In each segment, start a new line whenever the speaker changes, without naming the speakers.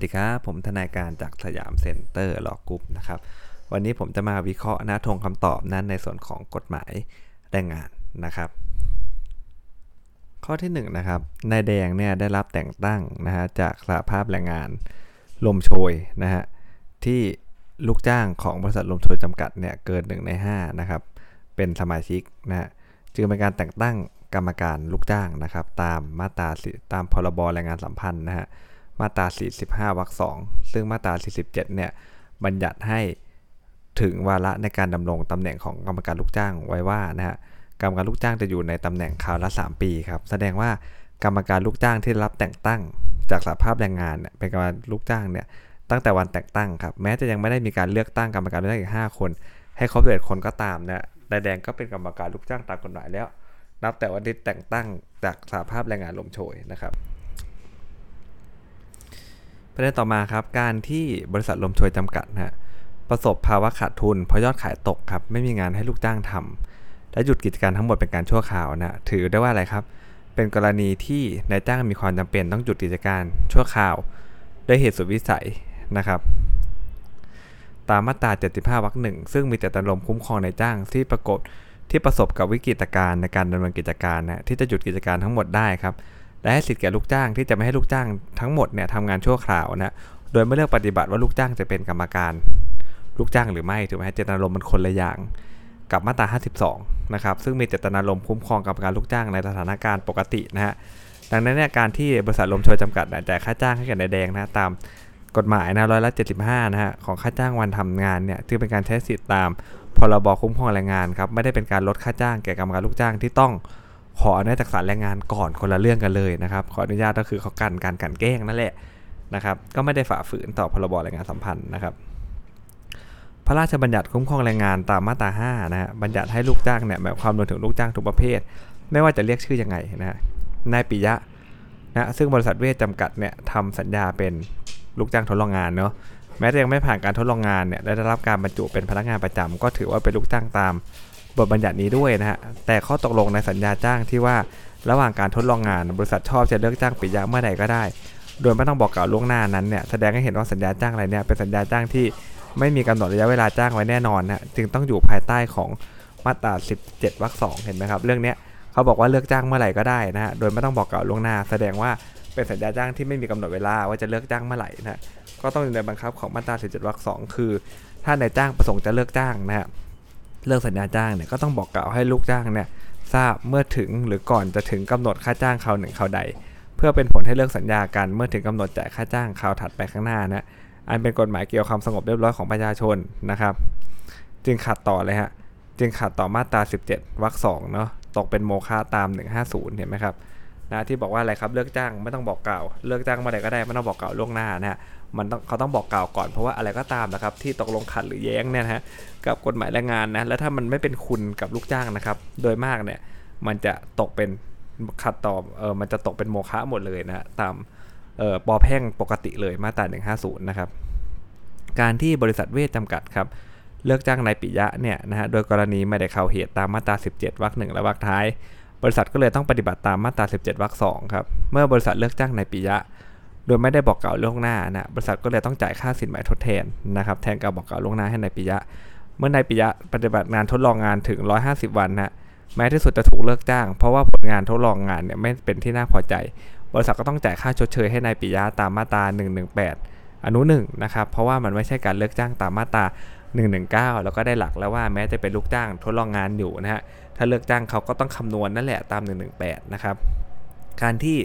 สวัสดีครับ ผมทนายการจาก Siam Center Law Group นะครับ วันนี้ผมจะมาวิเคราะห์นะธงคำตอบนั้นในส่วนของกฎหมายแรงงานนะครับ ข้อที่1นนะครับนายแดงเนี่ยได้รับแต่งตั้งนะฮะจากสหภาพแรงงานลมโชยนะฮะที่ลูกจ้างของบริษัทลมโชยจำกัดเนี่ยเกิน1ใน5นะครับเป็นสมาชิกนะฮะจึงเป็นการแต่งตั้งกรรมการลูกจ้างนะครับ ตามมาตราตามพรบแรงงานสัมพันธ์นะฮะ มาตรา 45วรรค2ซึ่งมาตรา 47 เนี่ยบัญญัติให้ถึงวาระในการดำรงตำแหน่งของกรรมการลูกจ้างไว้ว่านะฮะกรรมการลูกจ้างจะอยู่ในตำแหน่งคราวละ 3 ปีครับแสดงว่ากรรมการลูกจ้างที่รับแต่งตั้ง จากสภาพแรงงานเนี่ยเป็นกรรมการลูกจ้างเนี่ยตั้งแต่วันแต่งตั้งครับแม้จะยังไม่ได้มีการเลือกตั้งกรรมการลูกจ้างอีก 5 คน ให้ครบเจ็ดคนก็ตามนะนายแดงก็เป็นกรรมการลูกจ้างตามกฎหมายแล้ว นับแต่วันที่แต่งตั้งจากสหภาพแรงงานลมโชยนะครับ ประเด็นต่อมาครับ การที่บริษัทลมโชยจำกัดนะประสบภาวะขาดทุนเพราะยอดขายตกครับ ไม่มีงานให้ลูกจ้างทำและหยุดกิจการทั้งหมดเป็นการชั่วคราวนะถือได้ว่าอะไรครับ เป็นกรณีที่นายจ้างมีความจำเป็นต้องหยุดกิจการชั่วคราวด้วยเหตุสุดวิสัยนะครับ ตามมาตรา 75 วรรคหนึ่งซึ่งมีแต่ตลมคุ้มครองนายจ้างที่ปรากฏที่ประสบกับวิกฤตการณ์ในการดำเนินกิจการนะที่จะหยุดกิจการทั้งหมดได้ครับ และให้สิทธิ์แก่ลูกจ้างที่จะไม่ให้ลูกจ้างทั้งหมดเนี่ยทำงานชั่วคราวนะโดยไม่เลือกปฏิบัติว่าลูกจ้างจะเป็นกรรมการ ลูกจ้างหรือไม่ถูกไหมเจตนารมณ์มันคนละอย่าง กับมาตรา 52 นะครับ ซึ่งมีเจตนารมณ์คุ้มครองกรรมการลูกจ้างในสถานการณ์ปกตินะฮะดังนั้นเนี่ยการที่บริษัทลมโชยจำกัดจ่ายค่าจ้างให้แก่นายแดงนะตามกฎหมายนะร้อยละ75นะฮะของค่าจ้างวันทำงานเนี่ยถือเป็นการใช้สิทธิ์ตามพรบคุ้มครองแรงงานครับไม่ได้เป็นการลดค่าจ้างแก่กรรมการลูกจ้างที่ต้อง ขออนุญาตจากศาลแรงงานก่อนคนละเรื่องกันเลยนะครับ ขออนุญาตก็คือเขากันการกันแกล้งนั่นแหละนะครับ ก็ไม่ได้ฝ่าฝืนต่อพรบแรงงานสัมพันธ์นะครับ พระราชบัญญัติคุ้มครองแรงงานตามมาตรา 5 นะฮะบัญญัติให้ลูกจ้างเนี่ยหมายความรวมถึงลูกจ้างทุกประเภท ไม่ว่าจะเรียกชื่อยังไงนะฮะนายปิยะนะซึ่งบริษัทเวชจำกัดเนี่ยทำสัญญาเป็นลูกจ้างทดลองงานเนาะแม้จะยังไม่ผ่านการทดลองงานเนี่ยได้รับการบรรจุเป็นพนักงานประจำก็ถือว่าเป็นลูกจ้างตาม บทบัญญัตินี้ด้วยนะฮะ แต่ข้อตกลงในสัญญาจ้างที่ว่าระหว่างการทดลองงานบริษัทชอบจะเลิกจ้างปิยะเมื่อใดก็ได้ โดยไม่ต้องบอกกล่าวล่วงหน้านั้นเนี่ยแสดงให้เห็นว่าสัญญาจ้างอะไรเนี่ยเป็นสัญญาจ้างที่ไม่มีกำหนดระยะเวลาจ้างไว้แน่นอนนะจึงต้องอยู่ภายใต้ของมาตรา 17วรรคสองเห็นไหมครับ เรื่องนี้เขาบอกว่าเลิกจ้างเมื่อไหร่ก็ได้นะฮะโดยไม่ต้องบอกกล่าวล่วงหน้า แสดงว่าเป็นสัญญาจ้างที่ไม่มีกำหนดเวลาว่าจะเลิกจ้างเมื่อไหร่นะก็ต้องอยู่ในบังคับของมาตรา 17วรรคสองคือ ถ้านายจ้างประสงค์จะเลิกจ้างนะฮะ เลิกสัญญาจ้างเนี่ยก็ต้องบอกกล่าวให้ลูกจ้างเนี่ยทราบเมื่อถึงหรือก่อนจะถึงกำหนดค่าจ้างคราวหนึ่งคราวใด เพื่อเป็นผลให้เลิกสัญญากันเมื่อถึงกำหนดจ่ายค่าจ้างคราวถัดไปข้างหน้านะอันเป็นกฎหมายเกี่ยวกับความสงบเรียบร้อยของประชาชนนะครับ จึงขัดต่อเลยฮะจึงขัดต่อมาตรา 17วรรคสองเนาะตกเป็นโมฆะตาม 150เห็นไหมครับ นะที่บอกว่าอะไรครับเลิกจ้างไม่ต้องบอกกล่าว เลิกจ้างเมื่อใดก็ได้ไม่ต้องบอกกล่าวล่วงหน้านะฮะมันต้องเขาต้องบอกกล่าวก่อนเพราะว่าอะไรก็ตามนะครับที่ตกลงขัดหรือแย้งเนี่ยนะฮะกับกฎหมายแรงงานนะแล้วถ้ามันไม่เป็นคุณกับลูกจ้างนะครับ โดยมากเนี่ยมันจะตกเป็นขัดต่อเออมันจะตกเป็นโมฆะหมดเลยนะตามเออปอแพ่งปกติเลยมาตรา150 นะครับ การที่บริษัทเวชจำกัดครับเลิกจ้างนายปิยะเนี่ยนะฮะโดยกรณีไม่ได้เข้าเหตุตามมาตรา 17วรรคหนึ่งและวรรคท้าย บริษัทก็เลยต้องปฏิบัติตามมาตรา 17วรรคสองครับ เมื่อบริษัทเลิกจ้างนายปิยะ โดยไม่ได้บอกกล่าวล่วงหน้านะ บริษัทก็เลยต้องจ่ายค่าสินไหมทดแทนนะครับ แทนการบอกกล่าวล่วงหน้าให้นายปิยะ เมื่อนายปิยะปฏิบัติงานทดลองงานถึง 150 วันนะ แม้ที่สุดจะถูกเลิกจ้าง เพราะว่าผลงานทดลองงานเนี่ยไม่เป็นที่น่าพอใจ บริษัทก็ต้องจ่ายค่าชดเชยให้นายปิยะตามมาตรา 118 อนุ1นะครับ เพราะว่ามันไม่ใช่การเลิกจ้างตามมาตรา119 แล้วก็ได้หลักแล้วว่าแม้จะเป็นลูกจ้างทดลองงานอยู่นะฮะ ถ้าเลิกจ้างเขาก็ต้องคำนวณนั่นแหละตาม 118 นะครับ การที่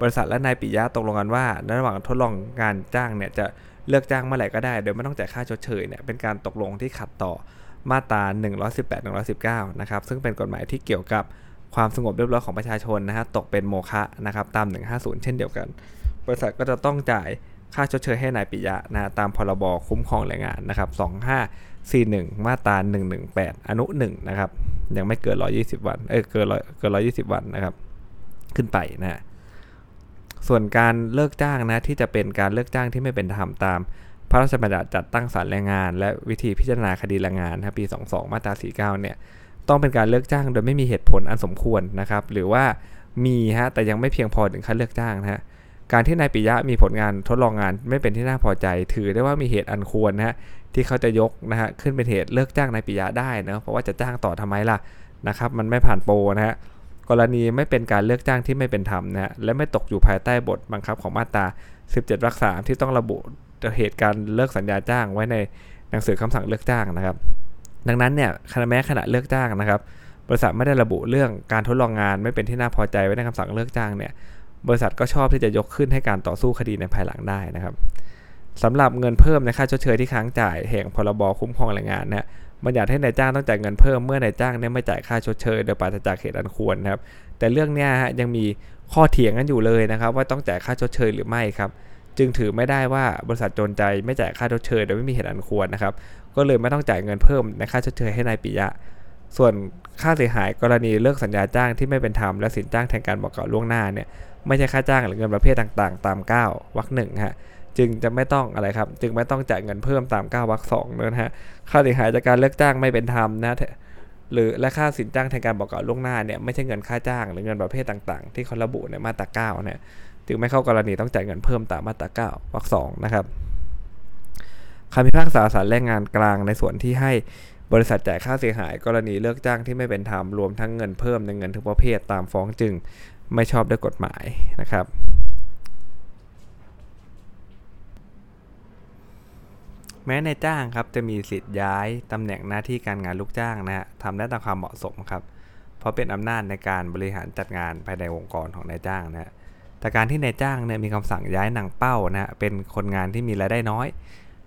บริษัทและนายปิยะตกลงกันว่าระหว่างทดลองงานจ้างเนี่ยจะเลือกจ้างเมื่อไหร่ก็ได้โดยไม่ต้องจ่ายค่าชดเชยเนี่ยเป็นการตกลงที่ขัดต่อมาตรา 118 119 นะครับ ซึ่งเป็นกฎหมายที่เกี่ยวกับความสงบเรียบร้อยของประชาชนนะฮะตกเป็นโมฆะนะครับตาม 150 เช่นเดียวกัน บริษัทก็จะต้องจ่าย ค่าชดเชยให้นายปิยะนะตามพรบคุ้มครองแรงงานนะครับ 2541 มาตรา118 อนุ1นะครับ ยังไม่เกิน 120 วัน เออเกินเกิน 120 วันนะครับ ขึ้นไปนะส่วนการเลิกจ้างนะที่จะเป็นการเลิกจ้างที่ไม่เป็นธรรมตาม พระราชบัญญัติจัดตั้งศาลแรงงาน และวิธีพิจารณาคดีแรงงานนะปี 22 มาตรา 49 เนี่ยต้องเป็นการเลิกจ้างโดยไม่มีเหตุผลอันสมควรนะครับ หรือว่ามีฮะแต่ยังไม่เพียงพอถึงขั้นเลิกจ้างนะฮะ การที่นายปิยะมีผลงานทดลองงานไม่เป็นที่น่าพอใจ ถือได้ว่ามีเหตุอันควรนะฮะที่เขาจะยกนะฮะขึ้นเป็นเหตุเลิกจ้างนายปิยะได้นะเพราะว่าจะจ้างต่อทำไมล่ะนะครับมันไม่ผ่านโปรนะฮะกรณีไม่เป็นการเลือกจ้างที่ไม่เป็นธรรมนะฮะและไม่ตกอยู่ภายใต้บทบังคับของมาตรา 17วรรคสามที่ต้องระบุเหตุการเลิกสัญญาจ้างไว้ในหนังสือคำสั่งเลิกจ้างนะครับ ดังนั้นเนี่ยคณะแม้ขณะเลิกจ้างนะครับบริษัทไม่ได้ระบุเรื่องการทดลองงานไม่เป็นที่น่าพอใจไว้ในคำสั่งเลิกจ้างเนี่ย บริษัทก็ชอบที่จะยกขึ้นให้การต่อสู้คดีในภายหลังได้นะครับสำหรับเงินเพิ่มในค่าชดเชยที่ค้างจ่ายแห่งพรบคุ้มครองแรงงานเนี่ยบัญญัติให้นายจ้างต้องจ่ายเงินเพิ่มเมื่อนายจ้างเนี่ยไม่จ่ายค่าชดเชยโดยปราศจากเหตุอันควรนะครับ แต่เรื่องนี้ฮะยังมีข้อเถียงกันอยู่เลยนะครับ ว่าต้องจ่ายค่าชดเชยหรือไม่ครับ จึงถือไม่ได้ว่าบริษัทจนใจไม่จ่ายค่าชดเชยโดยไม่มีเหตุอันควรนะครับ ก็เลยไม่ต้องจ่ายเงินเพิ่มในค่าชดเชยให้นายปิยะ ส่วนค่าเสียหายกรณีเลิกสัญญาจ้างที่ไม่เป็นธรรมและสินจ้างแทนการบอกกล่าวล่วงหน้าเนี่ยไม่ใช่ค่าจ้างหรือเงินประเภทต่างๆ ตาม 9วรรคหนึ่งฮะจึงจะไม่ต้องอะไรครับ จึงไม่ต้องจ่ายเงินเพิ่มตาม9วรรคสองนะฮะค่าเสียหายจากการเลิกจ้างไม่เป็นธรรมนะหรือและค่าสินจ้างแทนการบอกกล่าวล่วงหน้าเนี่ยไม่ใช่เงินค่าจ้างหรือเงินประเภทต่างๆ ที่เขาระบุในมาตรา9เนี่ยจึงไม่เข้ากรณีต้องจ่ายเงินเพิ่มตามมาตรา9วรรคสองนะครับคำพิพากษาศาลแรงงานกลางในส่วนที่ให้ บริษัทจ่ายค่าเสียหาย กรณีเลิกจ้างที่ไม่เป็นธรรมรวมทั้งเงินเพิ่มในเงินทุกประเภทตามฟ้องจึงไม่ชอบด้วยกฎหมายนะครับแม้ในจ้างครับจะมีสิทธิ์ย้ายตำแหน่งหน้าที่การงานลูกจ้างนะฮะทำได้ตามความเหมาะสมครับ เพราะเป็นอำนาจในการบริหารจัดงานภายในองค์กรของนายจ้างนะฮะแต่การที่นายจ้างเนี่ยมีคำสั่งย้ายนางเป้านะฮะเป็นคนงานที่มีรายได้น้อย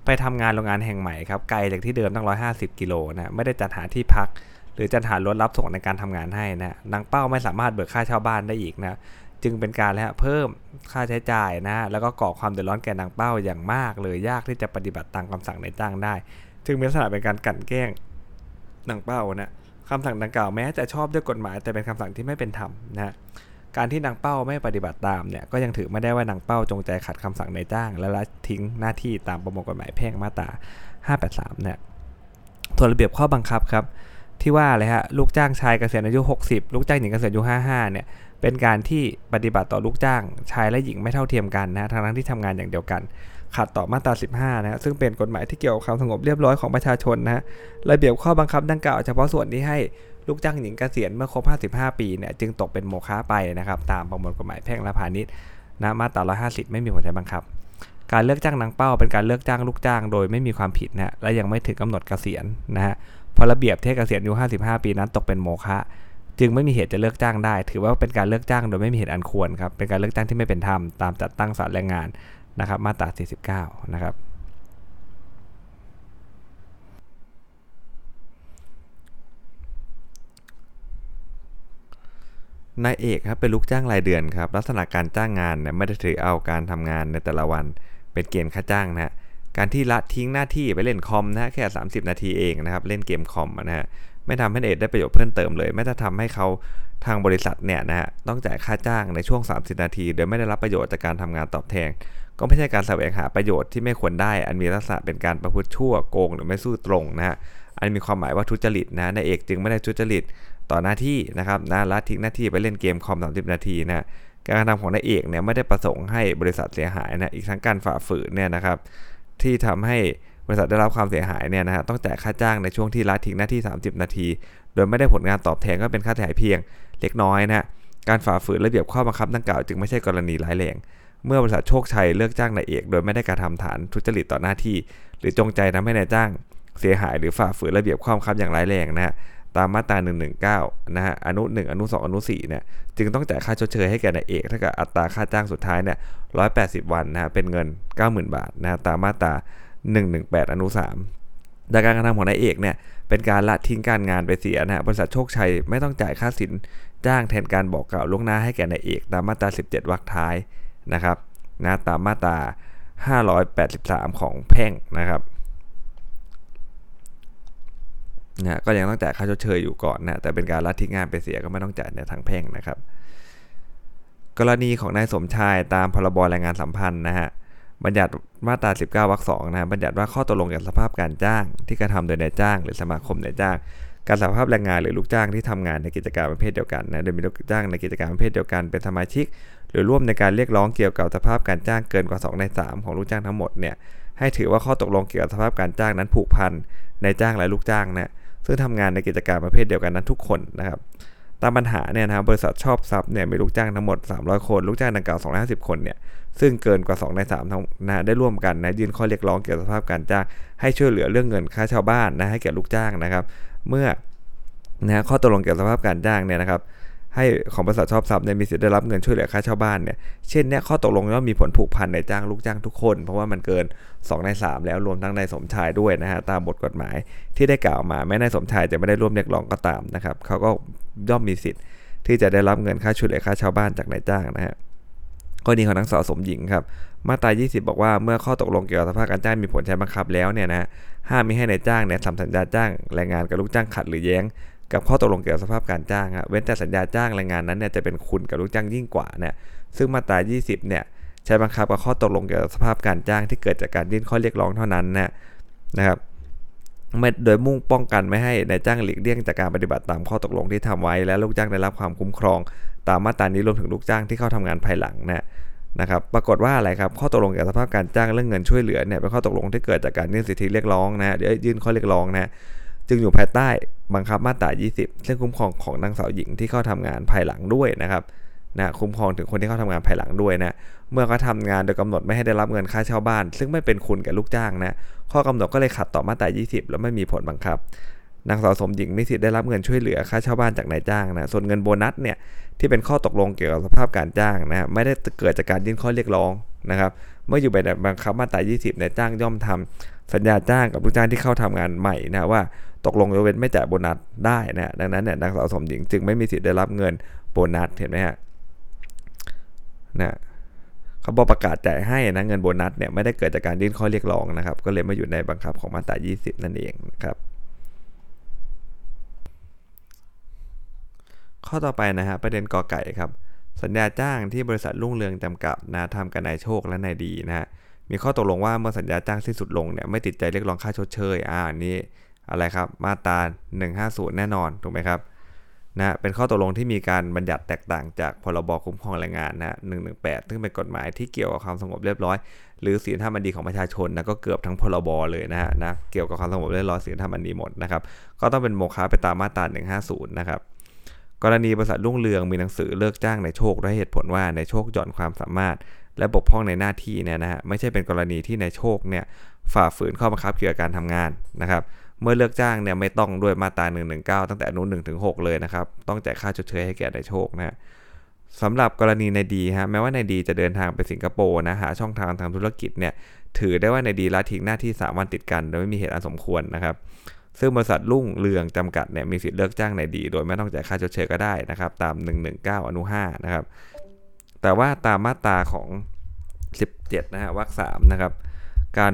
ไปทำงานโรงงานแห่งใหม่ครับไกลจากที่เดิมตั้ง 150 กิโลนะไม่ได้จัดหาที่พัก หรือจัดหารถรับส่งในการทำงานให้นะนางเป้าไม่สามารถเบิกค่าเช่าบ้านได้อีกนะจึงเป็นการแล้วเพิ่มค่าใช้จ่ายนะแล้วก็ก่อความเดือดร้อนแก่นางเป้าอย่างมากเลยยากที่จะปฏิบัติตามคำสั่งในจ้างได้ จึงมีลักษณะเป็นการกั่นแกล้งนางเป้านะคำสั่งดังกล่าวแม้จะชอบด้วยกฎหมายแต่เป็นคำสั่งที่ไม่เป็นธรรมนะ การที่นางเป้าไม่ปฏิบัติตามเนี่ยก็ยังถือไม่ได้ว่านางเป้าจงใจขัดคำสั่งในจ้าง และละทิ้งหน้าที่ตามประมวลกฎหมายแพ่งมาตรา 583เนี่ยส่วนระเบียบข้อบังคับครับที่ว่าเลยฮะลูกจ้างชายเกษียณอายุ 60 ลูกจ้างหญิงเกษียณอายุ 55เนี่ยเป็นการที่ปฏิบัติต่อลูกจ้างชายและหญิงไม่เท่าเทียมกันนะทั้งที่ทำงานอย่างเดียวกัน ขัดต่อมาตรา 15 นะซึ่งเป็นกฎหมายที่เกี่ยวกับความสงบเรียบร้อยของประชาชนนะระเบียบข้อบังคับดังกล่าวเฉพาะส่วนที่ให้ลูกจ้างหญิงเกษียณเมื่อครบ 55 ปีเนี่ยจึงตกเป็นโมฆะไปนะครับ ตามประมวลกฎหมายแพ่งและพาณิชย์นะมาตรา 150 ไม่มีผลใช้บังคับ การเลือกจ้างนางเป้าเป็นการเลือกจ้างลูกจ้างโดยไม่มีความผิดนะและยังไม่ถึงกำหนดเกษียณนะฮะพอระเบียบเทศเกษียณอายุ 55 ปีนั้นตกเป็นโมฆะจึงไม่มีเหตุจะเลิกจ้างได้ ถือว่าเป็นการเลิกจ้างโดยไม่มีเหตุอันควรครับเป็นการเลิกจ้างที่ไม่เป็นธรรมตามจัดตั้งศาลแรงงาน นะครับมาตรา 49 นะครับนายเอกครับเป็นลูกจ้างรายเดือนครับลักษณะการจ้างงานเนี่ยไม่ได้ถือเอาการทำงานในแต่ละวัน เป็นเกณฑ์ค่าจ้างนะฮะการที่ละทิ้งหน้าที่ไปเล่นคอมนะฮะแค่ 30 นาทีเองนะครับเล่นเกมคอมนะฮะไม่ทำให้เอกได้ประโยชน์เพิ่มเติมเลย ไม่ได้ทำให้เขาทางบริษัทเนี่ยนะฮะต้องจ่ายค่าจ้างในช่วง 30 นาที โดยไม่ได้รับประโยชน์จากการทำงานตอบแทน ก็ไม่ใช่การแสวงหาประโยชน์ที่ไม่ควรได้ อันมีลักษณะเป็นการประพฤติชั่วโกงหรือไม่สู้ตรงนะฮะ อันมีความหมายว่าทุจริตนะนายเอกจึงไม่ได้ทุจริตต่อหน้าที่นะครับนะละทิ้งหน้าที่ไปเล่นเกมคอม 30 นาทีนะการกระทำของนายเอกเนี่ยไม่ได้ประสงค์ให้บริษัทเสียหายนะ อีกทั้งการฝ่าฝืนเนี่ยนะครับที่ทำให้บริษัทได้รับความเสียหายเนี่ยนะฮะต้องจ่ายค่าจ้างในช่วงที่ละทิ้งหน้าที่ 30 นาที โดยไม่ได้ผลงานตอบแทนก็เป็นค่าเสียหายเพียงเล็กน้อยนะการฝ่าฝืนระเบียบข้อบังคับดังกล่าวจึงไม่ใช่กรณีร้ายแรง เมื่อบริษัทโชคชัยเลิกจ้างนายเอก โดยไม่ได้การทำฐานทุจริตต่อหน้าที่ หรือจงใจทำให้นายจ้างเสียหายหรือฝ่าฝืนระเบียบข้อบังคับอย่างร้ายแรงนะฮะตามมาตรา 119 นะฮะ อนุ 1 อนุ 2 อนุ 4 เนี่ย จึงต้องจ่ายค่าชดเชยให้แก่นายเอกถ้ากับอัตราค่าจ้างสุดท้ายเนี่ย 180 วันนะฮะ เป็นเงิน 90,000 บาทนะตามมาตรา 118 อนุ 3จากการกระทำของนายเอกเนี่ย เป็นการละทิ้งการงานไปเสียนะฮะ บริษัทโชคชัยไม่ต้องจ่ายค่าสินจ้างแทนการบอกกล่าวล่วงหน้าให้แก่นายเอก ตามมาตรา 17 วรรคท้าย นะครับนะตามมาตรา 583 ของแพ่งนะครับนะก็ยังต้องจ่ายค่าชดเชยอยู่ก่อนนะแต่เป็นการละทิ้งงานไปเสียก็ไม่ต้องจ่ายในทางแพ่งนะครับ กรณีของนายสมชายตามพรบแรงงานสัมพันธ์นะฮะบัญญัติมาตรา 19วรรคสองนะบัญญัติว่าข้อตกลงกับสภาพการจ้าง ที่กระทำโดยนายจ้าง หรือสมาคมนายจ้าง การสภาพแรงงานหรือลูกจ้างที่ทำงานในกิจการประเภทเดียวกันนะโดยมีลูกจ้างในกิจการประเภทเดียวกันเป็นสมาชิก หรือร่วมในการเรียกร้องเกี่ยวกับสภาพการจ้างเกินกว่า 2 ใน 3 ของลูกจ้างทั้งหมดเนี่ยให้ถือว่าข้อตกลงเกี่ยวกับสภาพการจ้างนั้นผูกพันในจ้างและลูกจ้างนะซึ่งทำงานในกิจการประเภทเดียวกันนั้นทุกคนนะครับตามปัญหาเนี่ยนะครับบริษัทชอบทรัพย์เนี่ยมีลูกจ้างทั้งหมด 300 คน ลูกจ้างดังกล่าว250 คนเนี่ยซึ่งเกินกว่า 2 ใน3ทั้งนะได้ร่วมกันนะยื่นข้อเรียกร้องเกี่ยวกับสภาพการจ้าง ให้ช่วยเหลือเรื่องเงินค่าเช่าบ้านนะให้แก่ลูกจ้างนะครับ เมื่อนะข้อตกลงเกี่ยวกับสภาพการจ้างเนี่ยนะครับ ให้ของบริษัทชอบทรัพย์เนี่ยมีสิทธิ์ได้รับเงินช่วยเหลือค่าเช่าบ้านเนี่ยเช่นเนี่ยข้อตกลงย่อมมีผลผูกพันในจ้างลูกจ้างทุกคน เพราะว่ามันเกิน 2 ใน 3 แล้วรวมทั้งนายสมชายด้วยนะฮะตามบทกฎหมายที่ได้กล่าวมาแม้นายสมชายจะไม่ได้ร่วมเรียกร้องก็ตามนะครับเขาก็ย่อมมีสิทธิ์ที่จะได้รับเงินค่าช่วยเหลือค่าเช่าบ้านจากนายจ้างนะฮะกรณีของนางสาวสมหญิงครับมาตรา 20 บอกว่าเมื่อข้อตกลงเกี่ยวกับสภาพการจ้างมีผลใช้บังคับแล้วเนี่ยนะห้ามมิให้นายจ้างเนี่ยทำสัญญาจ้างแรงงานกับลูกจ้างขัดหรือแย้ง กับข้อตกลงเกี่ยวกับสภาพการจ้างฮะเว้นแต่สัญญาจ้างแรงงานนั้นเนี่ยจะเป็นคุณกับลูกจ้างยิ่งกว่าเนี่ยซึ่งมาตรา 20 เนี่ยใช้บังคับกับข้อตกลงเกี่ยวกับสภาพการจ้างที่เกิดจากการยื่นข้อเรียกร้องเท่านั้นนะนะครับไม่โดยมุ่งป้องกันไม่ให้นายจ้างหลีกเลี่ยงจากการปฏิบัติตามข้อตกลงที่ทำไว้ และลูกจ้างได้รับความคุ้มครอง ตามมาตรานี้รวมถึงลูกจ้างที่เข้าทำงานภายหลังนะนะครับปรากฏว่าอะไรครับข้อตกลงเกี่ยวกับสภาพการจ้างเรื่องเงินช่วยเหลือเนี่ยเป็นข้อตกลงที่เกิดจากการยื่นสิทธิเรียกร้องนะเดี๋ยวยื่นข้อเรียกร้องนะ จึงอยู่ภายใต้บังคับมาตรา 20 ซึ่งคุ้มครองของนางสาวหญิงที่เข้าทำงานภายหลังด้วยนะครับนะคุ้มครองถึงคนที่เข้าทำงานภายหลังด้วยนะเมื่อเขาทางานโดยกำหนดไม่ให้ได้รับเงินค่าเช่าบ้าน ซึ่งไม่เป็นคุณแก่ลูกจ้างนะข้อกำหนดก็เลยขัดต่อมาตรา 20 แล้วไม่มีผลบังคับนางสาวสมหญิงมีสิทธิ์ได้รับเงินช่วยเหลือค่าเช่าบ้านจากนายจ้างนะส่วนเงินโบนัสเนี่ยที่เป็นข้อตกลงเกี่ยวกับสภาพการจ้างนะไม่ได้เกิดจากการยื่นข้อเรียกร้องนะครับเมื่ออยู่ในบังคับมาตรา 20นายจ้างย่อมทำสัญญาจ้างกับลูกจ้างที่เข้าทำงานใหม่นะว่า ตกลงยกเว้นไม่จ่ายโบนัสได้นะดังนั้นเนี่ยนางสาวสมหญิงจึงไม่มีสิทธิ์ได้รับเงินโบนัสเห็นไหมฮะนะเขาบอกประกาศจ่ายให้นะเงินโบนัสเนี่ยไม่ได้เกิดจากการยื่นข้อเรียกร้องนะครับ ก็เลยมาอยู่ในบังคับของมาตรา 20 นั่นเองนะครับ ข้อต่อไปนะฮะประเด็นกอไก่ครับ สัญญาจ้างที่บริษัทรุ่งเรืองจำกัดนะทำกับนายโชคและนายดีนะฮะมีข้อตกลงว่าเมื่อสัญญาจ้างสิ้นสุดลงเนี่ยไม่ติดใจเรียกร้องค่าชดเชยอ่านี้ อะไรครับ มาตรา 150 แน่นอน ถูกไหมครับนะเป็นข้อตกลงที่มีการบัญญัติแตกต่างจากพรบคุ้มครองแรงงานนะ118 ซึ่งเป็นกฎหมายที่เกี่ยวกับความสงบเรียบร้อย หรือศีลธรรมอันดีของประชาชนนะก็เกือบทั้งพรบเลยนะฮะนะเกี่ยวกับความสงบเรียบร้อยศีลธรรมอันดีหมดนะครับก็ต้องเป็นโมฆะไปตามมาตรา 150 นะครับกรณีบริษัทรุ่งเรืองมีหนังสือเลิกจ้างในโชคด้วยเหตุผลว่าในโชคหย่อนความสามารถ และบกพร่องในหน้าที่เนี่ยนะฮะไม่ใช่เป็นกรณีที่ในโชคเนี่ยฝ่าฝืนข้อบังคับเกี่ยวกับการทำงานนะครับ เมื่อเลือกจ้างเนี่ยไม่ต้องด้วยมาตรา119ตั้งแต่อนุ1ถึง6เลยนะครับ ต้องจ่ายค่าชดเชยให้แก่นายโชคนะสำหรับกรณีในดีฮะแม้ว่านายดีจะเดินทางไปสิงคโปร์นะหาช่องทางทางธุรกิจเนี่ยถือได้ว่านายดีละทิ้งหน้าที่ 3 วันติดกันโดยไม่มีเหตุอันสมควรนะครับซึ่งบริษัทลุ่งเรืองจำกัดเนี่ยมีสิทธิ์เลิกจ้างนายดี โดยไม่ต้องจ่ายค่าชดเชยก็ได้นะครับตาม 119 อนุ5นะครับแต่ว่าตามมาตราของ 17นะฮะวรรค3นะครับการ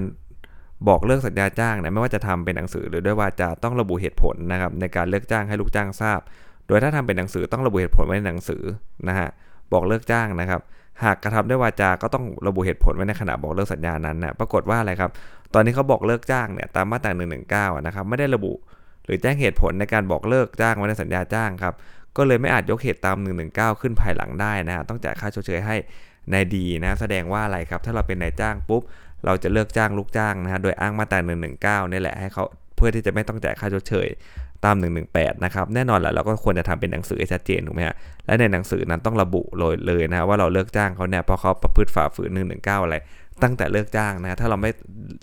บอกเลิกสัญญาจ้างนะไม่ว่าจะทำเป็นหนังสือหรือด้วยว่าจะต้องระบุเหตุผลนะครับในการเลิกจ้างให้ลูกจ้างทราบ โดยถ้าทำเป็นหนังสือต้องระบุเหตุผลไว้ในหนังสือนะฮะบอกเลิกจ้างนะครับ หากกระทำด้วยวาจาก็ต้องระบุเหตุผลไว้ในขณะบอกเลิกสัญญานั้นนะปรากฏว่าอะไรครับ ตอนนี้เขาบอกเลิกจ้างเนี่ยตามมาตรา119นะครับไม่ได้ระบุ หรือแจ้งเหตุผลในการบอกเลิกจ้างไว้ในสัญญาจ้างครับก็เลยไม่อาจยกเหตุตาม 119 ขึ้นภายหลังได้นะฮะต้องจ่ายค่าชดเชยให้นายดีนะแสดงว่าอะไรครับ ถ้าเราเป็นนายจ้างปุ๊บ เราจะเลิกจ้างลูกจ้างนะฮะโดยอ้างมาตรา119นี่แหละให้เขาเพื่อที่จะไม่ต้องจ่ายค่าชดเชยตาม 118 นะครับ แน่นอนแหละเราก็ควรจะทำเป็นหนังสือให้ชัดเจนถูกไหมฮะ และในหนังสือนั้นต้องระบุเลยเลยนะว่าเราเลิกจ้างเขาเนี่ยเพราะเขาประพฤติฝ่าฝืน 119 อะไร ตั้งแต่เลิกจ้างนะ ถ้าเราไม่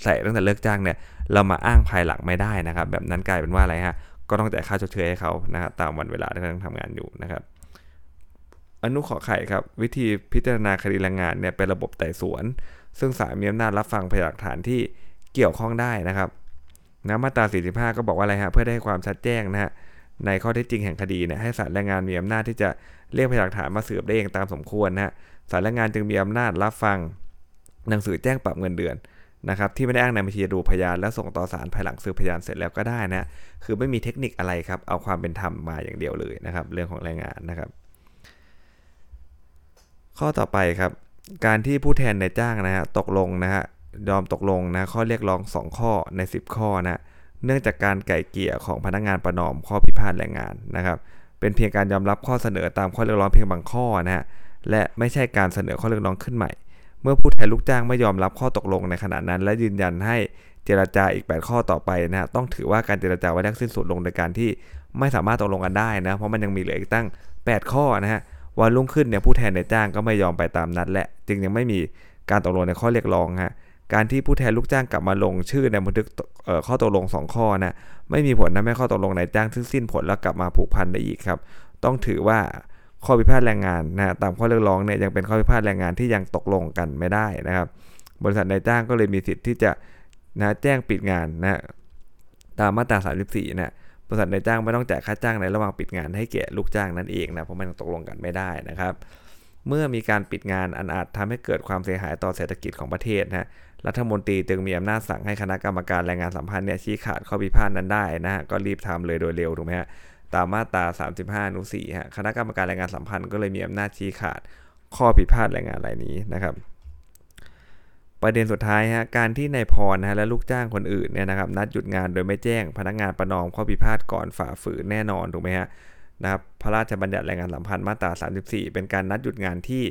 ใส่ตั้งแต่เลิกจ้างเนี่ย เรามาอ้างภายหลังไม่ได้นะครับ แบบนั้นกลายเป็นว่าอะไรฮะ ก็ต้องจ่ายค่าชดเชยให้เขานะครับตามวันเวลาที่เขาทำงานอยู่นะครับ อนุขอไข่ครับ วิธีพิจารณาคดีแรงงานเนี่ยเป็นระบบไต่สวน ซึ่งศาลมีอำนาจรับฟังพยานหลักฐานที่เกี่ยวข้องได้นะครับนะมาตรา 45 ก็บอกว่าอะไรฮะเพื่อได้ความชัดแจ้งนะฮะในข้อเท็จจริงแห่งคดีเนี่ยให้ศาลแรงงานมีอำนาจที่จะเรียกพยานหลักฐานมาสืบได้เองตามสมควรนะฮะศาลแรงงานจึงมีอำนาจรับฟังหนังสือแจ้งปรับเงินเดือนนะครับที่ไม่ได้อ้างในบัญชีดูพยานแล้วส่งต่อศาลภายหลังสืบพยานเสร็จแล้วก็ได้นะคือไม่มีเทคนิคอะไรครับเอาความเป็นธรรมมาอย่างเดียวเลยนะครับ เรื่องของแรงงานนะครับ ข้อต่อไปครับ การที่ผู้แทนในจ้างนะฮะตกลงนะฮะยอมตกลงนะข้อเรียกร้อง 2 ข้อใน 10 ข้อนะเนื่องจากการไก่เกี่ยของพนักงานประนอมข้อพิพาทแรงงานนะครับ เป็นเพียงการยอมรับข้อเสนอตามข้อเรียกร้องเพียงบางข้อนะฮะและไม่ใช่การเสนอข้อเรียกร้องขึ้นใหม่ เมื่อผู้แทนลูกจ้างไม่ยอมรับข้อตกลงในขณะนั้น และยืนยันให้เจรจาอีก 8 ข้อต่อไปนะฮะต้องถือว่าการเจรจาไว้ได้สิ้นสุดลงโดยการที่ไม่สามารถตกลงกันได้นะเพราะมันยังมีเหลืออีกตั้ง 8 ข้อนะฮะ วันรุ่งขึ้นเนี่ยผู้แทนในจ้างก็ไม่ยอมไปตามนัดและ จึงยังไม่มีการตกลงในข้อเรียกร้องฮะการที่ผู้แทนลูกจ้างกลับมาลงชื่อในบันทึกข้อตกลง 2 ข้อนะไม่มีผลทำให้ข้อตกลงในจ้างซึ่งสิ้นผลแล้วกลับมาผูกพันได้อีกครับ ต้องถือว่าข้อพิพาทแรงงานนะตามข้อเรียกร้องเนี่ยยังเป็นข้อพิพาทแรงงานที่ยังตกลงกันไม่ได้นะครับ บริษัทนายจ้างก็เลยมีสิทธิ์ที่จะนะแจ้งปิดงานนะตามมาตรา 34นะ บริษัทนายจ้างไม่ต้องจ่ายค่าจ้างในระหว่างปิดงานให้แก่ลูกจ้างนั่นเองนะเพราะมันตกลงกันไม่ได้นะครับ เมื่อมีการปิดงานอันอาจทำให้เกิดความเสียหายต่อเศรษฐกิจของประเทศนะรัฐมนตรีจึงมีอำนาจสั่งให้คณะกรรมการแรงงานสัมพันธ์เนี่ยชี้ขาดข้อพิพาทนั้นได้นะฮะก็รีบทำเลยโดยเร็วถูกไหมฮะตามมาตรา 35อนุ4ฮะคณะกรรมการแรงงานสัมพันธ์ก็เลยมีอำนาจชี้ขาดข้อพิพาทแรงงานรายนี้นะครับ ประเด็นสุดท้ายฮะการที่นายพรนะฮะและลูกจ้างคนอื่นเนี่ยนะครับนัดหยุดงานโดยไม่แจ้งพนักงานประนอมข้อพิพาทก่อนฝ่าฝืนแน่นอนถูกไหมฮะนะครับพระราชบัญญัติแรงงานสัมพันธ์มาตรา 34 เป็นการนัดหยุดงานที่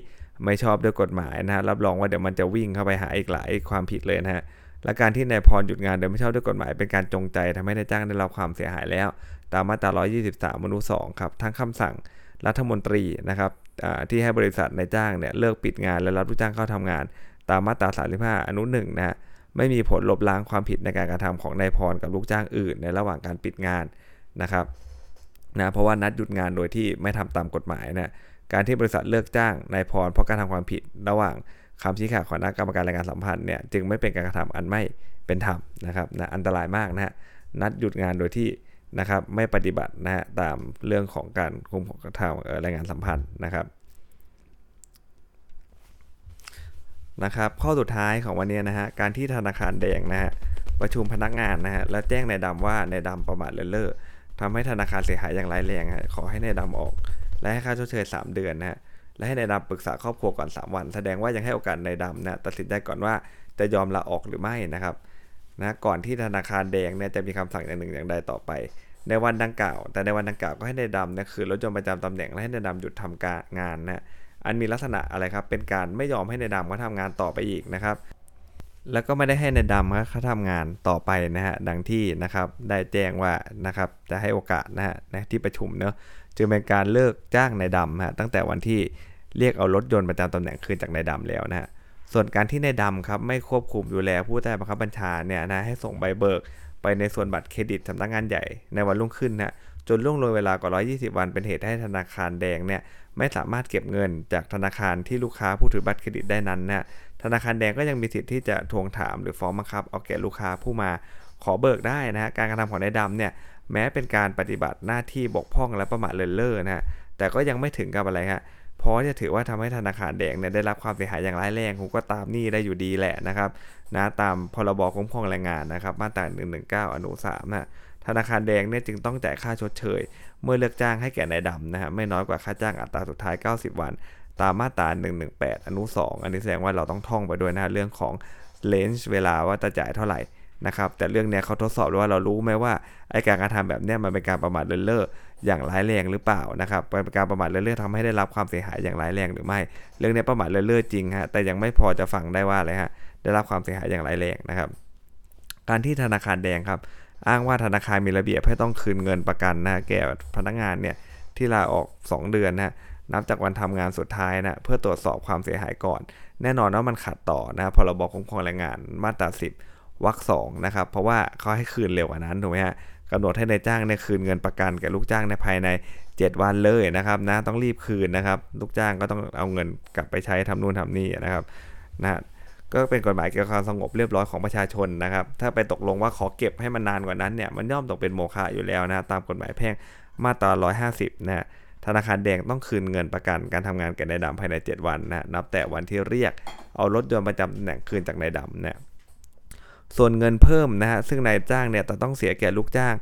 ไม่ชอบด้วยกฎหมายนะฮะรับรองว่าเดี๋ยวมันจะวิ่งเข้าไปหาอีกหลายความผิดเลยนะฮะและการที่นายพรหยุดงานโดยไม่ชอบด้วยกฎหมาย เป็นการจงใจทำให้นายจ้างได้รับความเสียหายแล้ว ตามมาตรา 123 มนุ2ครับทั้งคำสั่งรัฐมนตรีนะครับที่ให้บริษัทนายจ้างเนี่ยเลิกปิดงานและรับลูกจ้างเข้าทำงาน ตามมาตรา 35 อนุ1นะฮะไม่มีผลลบล้างความผิดในการกระทำของนายพรกับลูกจ้างอื่น ในระหว่างการปิดงานนะครับนะเพราะว่านัดหยุดงานโดยที่ไม่ทำตามกฎหมายนะการที่บริษัทเลิกจ้างนายพรเพราะการทำความผิดระหว่างคำชี้ขาดของคณะกรรมการแรงงานสัมพันธ์เนี่ยจึงไม่เป็นการกระทำอันไม่เป็นธรรมนะครับนะอันตรายมากนะฮะนัดหยุดงานโดยที่นะครับไม่ปฏิบัตินะฮะตามเรื่องของการคุมของทางแรงงานสัมพันธ์นะครับ นะครับข้อสุดท้ายของวันนี้นะฮะการที่ธนาคารแดงนะฮะประชุมพนักงานนะฮะและแจ้งนายดำว่านายดำประมาทเลินเล่อทำให้ธนาคารเสียหายอย่างร้ายแรงฮะขอให้นายดำออก และให้ค่าชดเชย 3 เดือนนะฮะและให้นายดำปรึกษาครอบครัวก่อน 3 วัน แสดงว่ายังให้โอกาสนายดำนะตัดสินใจก่อนว่าจะยอมลาออกหรือไม่นะครับนะก่อนที่ธนาคารแดงเนี่ยจะมีคำสั่งอย่างหนึ่งอย่างใดต่อไป ในวันดังกล่าว แต่ในวันดังกล่าวก็ให้นายดำเนี่ยคือรถยนต์ประจำตำแหน่งและให้นายดำหยุดทำการงานนะ อันมีลักษณะอะไรครับ เป็นการไม่ยอมให้ในดำเขาทำงานต่อไปอีกนะครับ แล้วก็ไม่ได้ให้ในดำเขาทำงานต่อไปนะฮะ ดังที่นะครับ ได้แจ้งว่านะครับ จะให้โอกาสนะฮะที่ประชุมเนาะจึงเป็นการเลิกจ้างในดำฮะตั้งแต่วันที่เรียกเอารถยนต์ประจำตำแหน่งคืนจากนายดำแล้วนะฮะ ส่วนการที่นายดำครับไม่ควบคุมดูแลผู้ใต้บังคับบัญชาเนี่ยนะให้ส่งใบเบิก ไปในส่วนบัตรเครดิตสำนักงานใหญ่ในวันรุ่งขึ้นนะจนล่วงเลยเวลากว่า 120 วันเป็นเหตุให้ธนาคารแดงเนี่ย ไม่สามารถเก็บเงินจากธนาคารที่ลูกค้าผู้ถือบัตรเครดิตได้นั้นนะธนาคารแดงก็ยังมีสิทธิ์ที่จะทวงถามหรือฟ้องบังคับเอาแก่ลูกค้าผู้มาขอเบิกได้นะฮะการกระทำของนายดำเนี่ยแม้เป็นการปฏิบัติหน้าที่บกพร่องและประมาทเลินเล่อนะฮะแต่ก็ยังไม่ถึงกับอะไรฮะเพราะจะถือว่าทำให้ธนาคารแดงเนี่ยได้รับความเสียหายอย่างร้ายแรงคงก็ตามหนี้ได้อยู่ดีแหละนะครับนะตามพรบคุ้มครองแรงงานนะครับมาตรา119 อนุ3นะธนาคารแดงเนี่ยจึงต้องจ่ายค่าชดเชย เมื่อเลือกจ้างให้แก่นายดำนะฮะไม่น้อยกว่าค่าจ้างอัตราสุดท้าย 90 วัน ตามมาตรา 118 อนุ 2 อันนี้แสดงว่าเราต้องท่องไปด้วยนะเรื่องของเลนจ์เวลาว่าจะจ่ายเท่าไหร่นะครับแต่เรื่องนี้เขาทดสอบว่าเรารู้ไหมว่าไอการกระทำแบบนี้มันเป็นการประมาทเลินเล่ออย่างร้ายแรงหรือเปล่านะครับเป็นการประมาทเลินเล่อทำให้ได้รับความเสียหายอย่างร้ายแรงหรือไม่ เรื่องนี้ประมาทเลินเล่อจริงฮะแต่ยังไม่พอจะฟังได้ว่าอะไรฮะได้รับความเสียหายอย่างร้ายแรงนะครับ การที่ธนาคารแดงครับ อ้างว่าธนาคารมีระเบียบให้ต้องคืนเงินประกันนะแก่พนักงานเนี่ยที่ลาออก 2 เดือนนะนับจากวันทำงานสุดท้ายนะเพื่อตรวจสอบความเสียหายก่อน แน่นอนว่ามันขัดต่อนะพรบคุ้มครองแรงงานมาตรา 10วรรคสองนะครับเพราะว่าเขาให้คืนเร็วกว่านั้นถูกไหมฮะกำหนดให้ในายจ้างเนี่ยคืนเงินประกันแก่ลูกจ้างในภายใน 7 วันเลยนะครับนะต้องรีบคืนนะครับ ลูกจ้างก็ต้องเอาเงินกลับไปใช้ทำนู่นทำนี่นะครับนะ ก็เป็นกฎหมายเกี่ยวกับความสงบเรียบร้อยของประชาชนนะครับ ถ้าไปตกลงว่าขอเก็บให้มันนานกว่านั้นเนี่ยมันย่อมตกเป็นโมฆะอยู่แล้วนะตามกฎหมายแพ่งมาตรา 150 นะธนาคารแดงต้องคืนเงินประกันการทำงานแก่นายดำภายใน 7 วันนะนับแต่วันที่เรียกเอารถยนต์ประจำตำแหน่งคืนจากนายดำนะส่วนเงินเพิ่มนะฮะซึ่งนายจ้างเนี่ยจะต้องเสียแก่ลูกจ้าง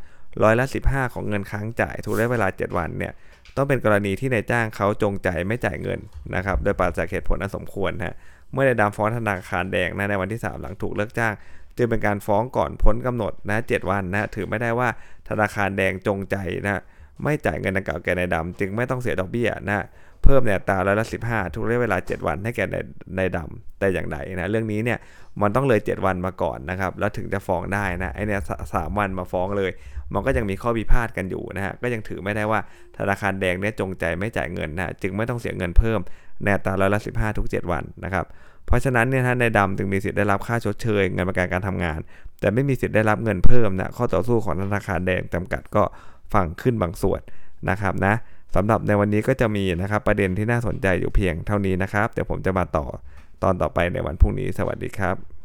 ร้อยละ 15 ของเงินค้างจ่ายทุกระยะเวลา 7 วันเนี่ยต้องเป็นกรณีที่นายจ้างเขาจงใจไม่จ่ายเงินนะครับโดยปราศจากเหตุผลอันสมควรฮะ เมื่อได้ดำฟ้องธนาคารแดงนะในวันที่ 3 หลังถูกเลิกจ้าง จึงเป็นการฟ้องก่อนพ้นกำหนดนะ7วันนะถือไม่ได้ว่าธนาคารแดงจงใจนะไม่จ่ายเงินดังกล่าวแก่นายดำจึงไม่ต้องเสียดอกเบี้ยนะเพิ่มในอัตาร้อยละสิบห้าทุกระยะเวลา 7 วันให้แก่นายนายดำแต่อย่างใดนะเรื่องนี้เนี่ยมันต้องเลย 7 วันมาก่อนนะครับแล้วถึงจะฟ้องได้นะไอเนี่ยสามวันมาฟ้องเลย มันก็ยังมีข้อพิพาทกันอยู่นะฮะก็ยังถือไม่ได้ว่าธนาคารแดงเนี่ยจงใจไม่จ่ายเงินนะจึงไม่ต้องเสียเงินเพิ่ม ในอัตราร้อยละสิบห้าทุก 7 วันนะครับ เพราะฉะนั้นเนี่ยท่านนดำจึงมีสิทธิ์ได้รับค่าชดเชย เงินประกันการทำงาน แต่ไม่มีสิทธิ์ได้รับเงินเพิ่มนะข้อต่อสู้ของธนาคารแดงจำกัดก็ฟังขึ้นบางส่วนนะครับนะสำหรับในวันนี้ก็จะมีนะครับประเด็นที่น่าสนใจอยู่เพียงเท่านี้นะครับ เดี๋ยวผมจะมาต่อตอนต่อไปในวันพรุ่งนี้สวัสดีครับ